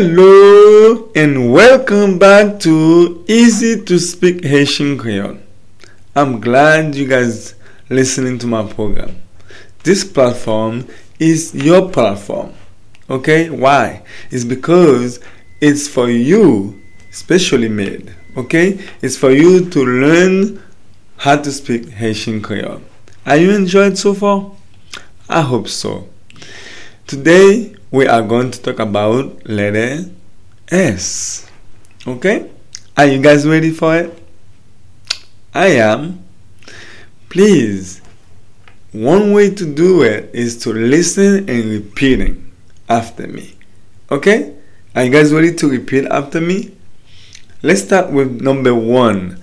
Hello and welcome back to Easy to Speak Haitian Creole. I'm glad you guys listening to my program. This platform is your platform. Okay? Why? It's because it's for you, specially made. Okay? It's for you to learn how to speak Haitian Creole. Are you enjoyed so far? I hope so. Today we are going to talk about letter S. Okay? Are you guys ready for it? I am. Please, one way to do it is to listen and repeating after me. Okay? Are you guys ready to repeat after me? Let's start with number one.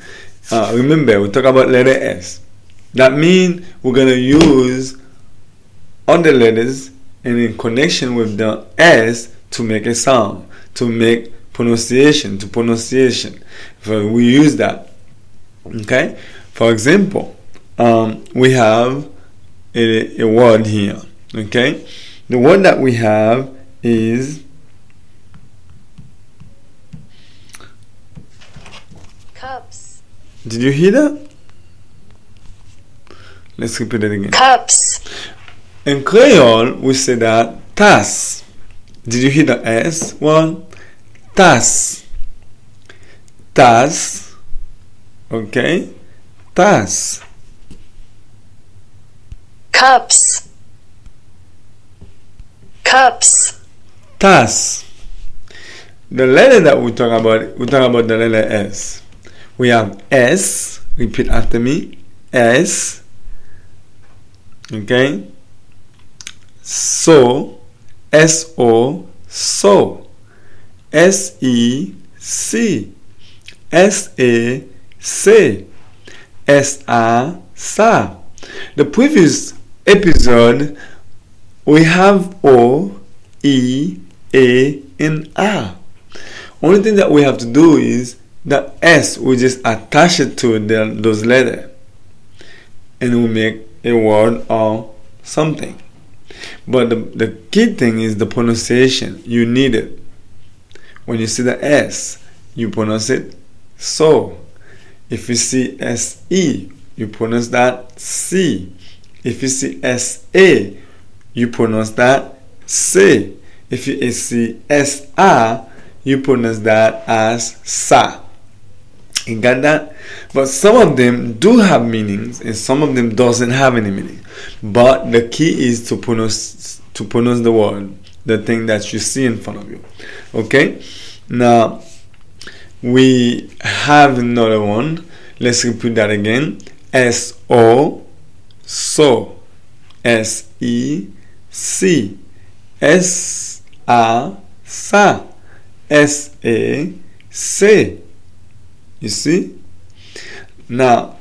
Uh, remember, we talk about letter S. That means we're gonna use other letters and in connection with the S to make a sound, to make pronunciation, to pronunciation. So we use that. Okay? For example, um, we have a, a word here. Okay? The word that we have is Cups. Did you hear that? Let's repeat it again. Cups. In Creole, we say that tas. Did you hear the S one? Tas. Tas. Okay. Tas. Cups. Cups. Tas. The letter that we talk about, we talk about the letter S. We have S. Repeat after me. S. Okay. So. S O. So. S E C. S A C. S A Sa. The previous episode we have O, E, A, and A. Only thing that we have to do is the S we just attach it to the, those letters and we make a word or something. But the, the key thing is the pronunciation. You need it. When you see the S, you pronounce it so. If you see S E, you pronounce that C. If you see S A, you pronounce that C. If you see S A, you pronounce that as Sa. You got that? But some of them do have meanings and some of them doesn't have any meaning. But the key is to pronounce to pronounce the word, the thing that you see in front of you. Okay? Now we have another one. Let's repeat that again. S O so S E C S A sa S A C you see? Now,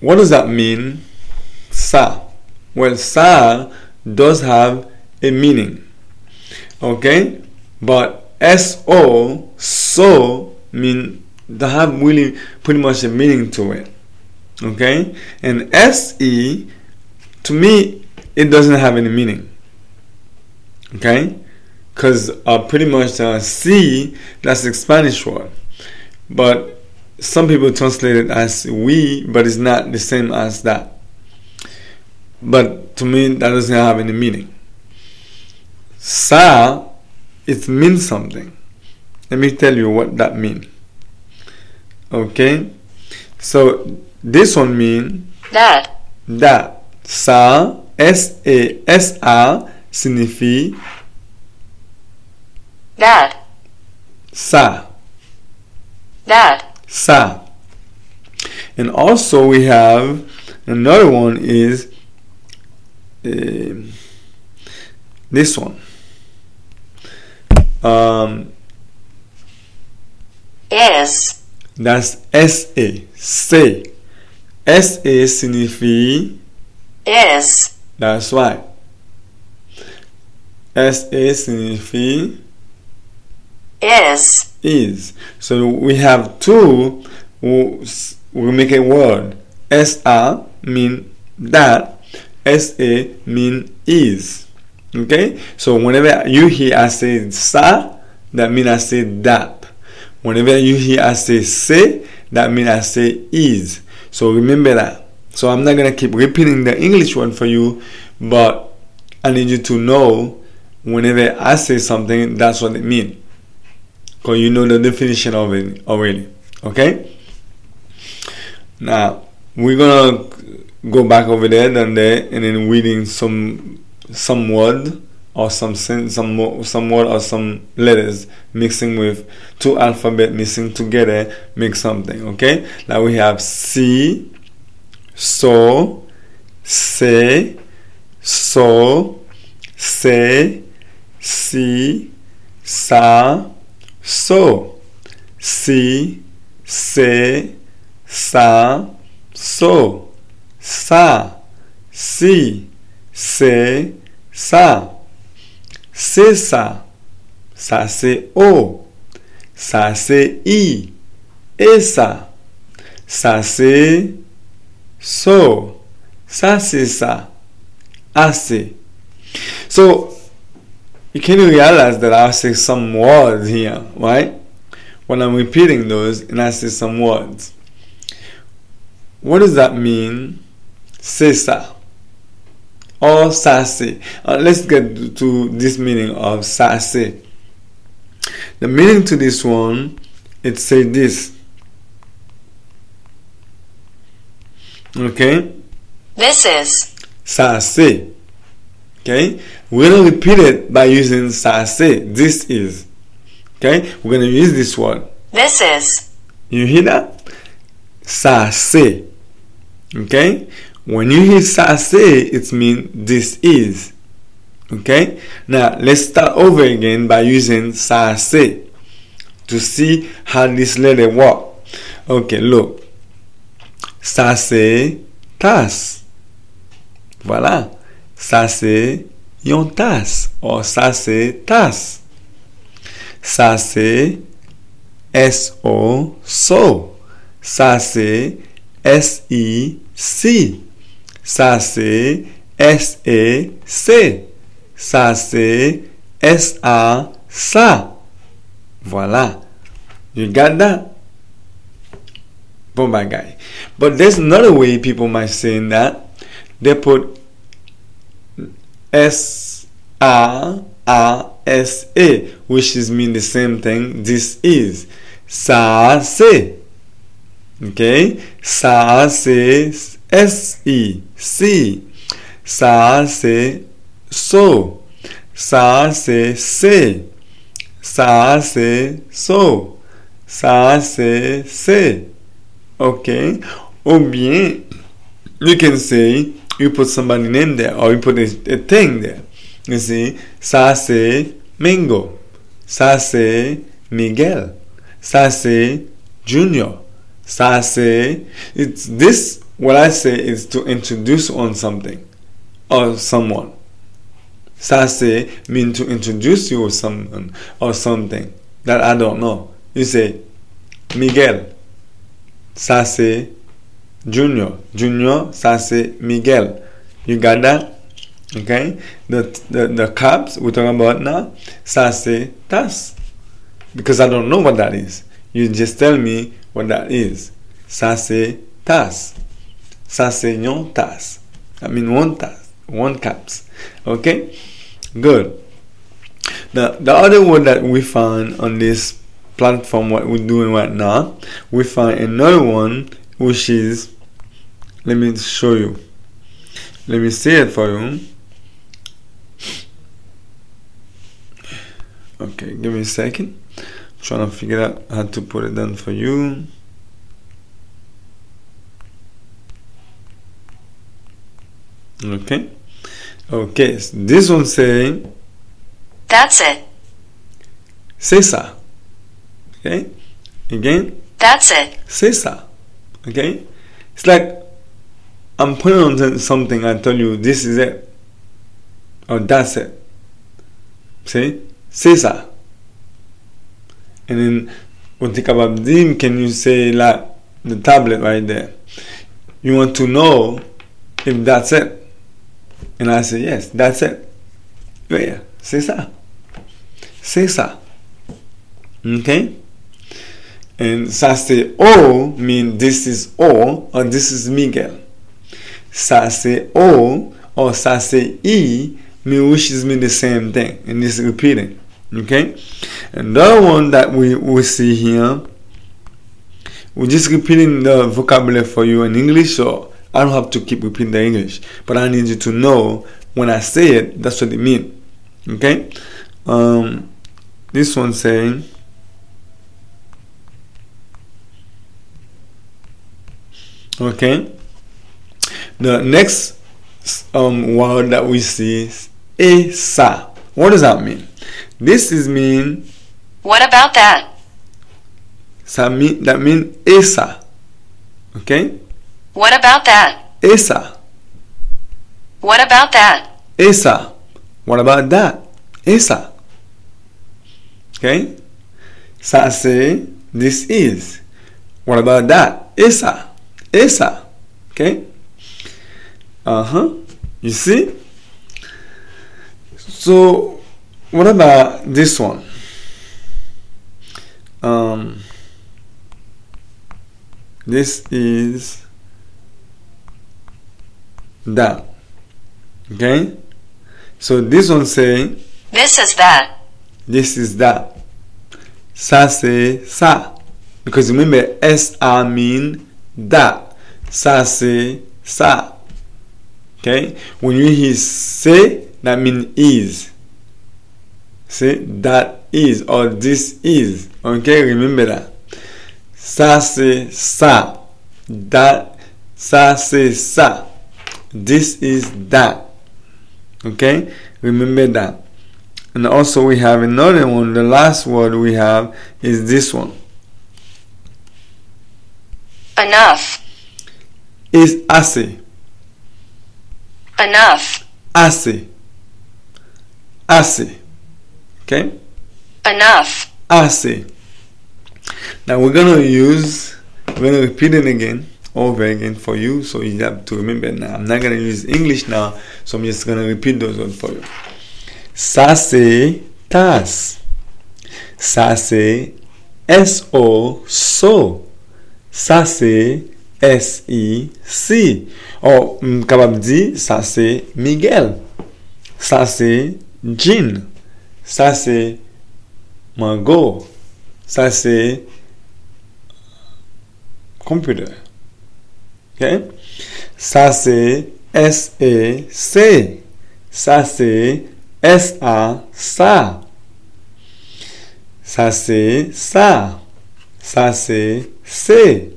what does that mean? Sa. Well, sa does have a meaning. Okay? But S-O, so, mean, they have really pretty much a meaning to it. Okay? And S-E, to me, it doesn't have any meaning. Okay? because uh, pretty much uh, C that's the Spanish word, but some people translate it as we, but it's not the same as that. But to me, that doesn't have any meaning. Sa, it means something. Let me tell you what that means. Okay, so this one means that. That. Sa, S A S A signifie that. Sa. That. Sa. And also we have another one is uh, this one. Um, is. That's S A. Say. S A signifie is. That's right. S A signifie is. Is. So we have two, we make a word. S A mean that, S A mean is. Okay? So whenever you hear I say sa, that means I say that. Whenever you hear I say say, that means I say is. So remember that. So I'm not gonna keep repeating the English one for you, but I need you to know whenever I say something, that's what it means. Because you know the definition of it already. Okay? Now we're gonna go back over there and there and then reading some some word or some some some word or some letters mixing with two alphabet mixing together make something okay now we have C so say so say si sa so si say sa so sa si c'est ça c'est ça ça c'est o. Ça c'est i. Et ça ça c'est so. Ça c'est ça assez so you can realize that I say some words here right when I'm repeating those and I say some words what does that mean ça or c'est. Uh, let's get to this meaning of c'est. The meaning to this one, it say this. Okay? This is. C'est. Okay? We're gonna repeat it by using ça c'est. This is. Okay? We're gonna use this word. This is. You hear that? Ça c'est. Okay? When you hear say, it means this is. Okay? Now let's start over again by using say to see how this letter work. Okay, look. Ça c'est tasse. Voilà. Sa se yon tas. Or, sa se tas. Sa se S-O, so. Sa se S-I, si. Sa se S-E, se. Sa se S-A, sa. Voilà. You got that? Bon bagay. But there's another way people might say that. They put S A A S A, which is mean the same thing. This is ça c'est. Okay, ça c'est S-I, si. Ça, c'est so. Ça, c'est c'est. Ça, c'est so. Ça, c'est c'est. Okay? Or bien, you can say, you put somebody name there, or you put a, a thing there. You see, Sase Mingo. C'est Miguel. Sase Junior. Sase. It's this what I say is to introduce on something or someone. Sase mean to introduce you or someone or something that I don't know. You say Miguel. Sase Junior. Junior Sase Miguel. You got that? Okay? The the, the cups we're talking about now, Sase Tas. Because I don't know what that is. You just tell me what that is. Sase Tas. s'enseignons tas. I mean one tas, one caps. Okay, good. The the other word that we find on this platform, what we're doing right now, we find another one which is. Let me show you. Let me see it for you. Okay, give me a second. I'm trying to figure out how to put it down for you. Okay. Okay. So this one saying. That's it. Ça. Okay. Again. That's it. Ça. Okay. It's like I'm putting on something. I tell you this is it. Or that's it. See? Ça. And then when think about din, can you say like the tablet right there? You want to know if that's it. And I say, Yes, that's it. Yeah. C'est ça. Okay? And c'est O mean this is O or this is Miguel. C'est O or c'est E mean which is mean the same thing and it's repeating. Okay? And the other one that we, we see here, we're just repeating the vocabulary for you in English, so I don't have to keep repeating the English. But I need you to know when I say it, that's what it means. Okay? Um, this one saying, okay? The next um, word that we see is esa. What does that mean? This is mean What about that? ça mean that mean esa. Okay? What about that? Esa. What about that? Esa. What about that? Esa. Okay? Ça c'est this is. What about that? Esa. Esa. Okay? Uh-huh. You see? So what about this one? Um this is that. Okay? So this one saying This is that. this is that. Ça c'est ça. Because remember S I mean that. Ça c'est ça. Okay? When you hear say, that mean is. Say that is or this is. Okay? Remember that. Ça c'est ça. That ça c'est ça. This is that. Okay? Remember that. And also we have another one. The last word we have is this one. Enough. Is assez. Enough. Assez. Assez. Okay? Enough. Assez. Now we're gonna use we're gonna repeat it again over again for you so you have to remember now. I'm not gonna use English now, so I'm just gonna repeat those words for you. Ça c'est tasse. Ça c'est S-O Sa se S-I-C. Ou, m kapab di, sa se Miguel. Sa se Jean. Sa se Mango. Sa se Computer. Ok? Sa se S-E-C. Sa se S-A-SA. Sa se SA. Sa se C'est.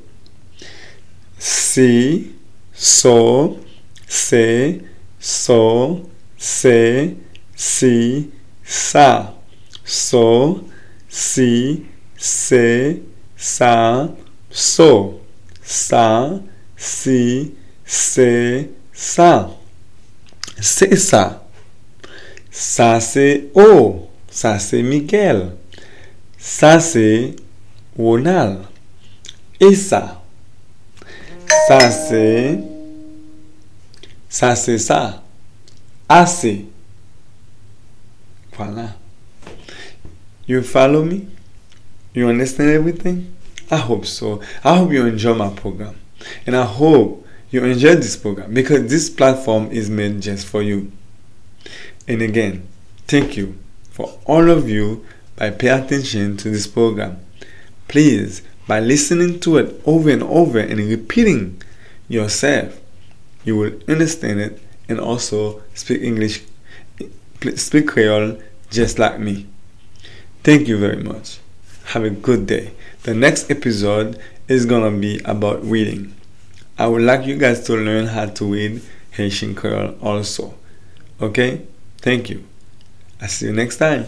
Si, so, c'est, so, c'est, si, ça. So, si, c'est, ça, so. Ça, si, c'est, ça. C'est ça. Ça c'est O. Ça c'est Miguel. Ça c'est Ronald. Et ça. Ça c'est. Ça c'est ça. Assez. Voilà. You follow me? You understand everything? I hope so. I hope you enjoy my program. And I hope you enjoy this program because this platform is made just for you. And again, thank you for all of you by pay attention to this program. Please, by listening to it over and over and repeating yourself, you will understand it and also speak English, speak Creole just like me. Thank you very much. Have a good day. The next episode is gonna be about reading. I would like you guys to learn how to read Haitian Creole also. Okay? Thank you. I'll see you next time.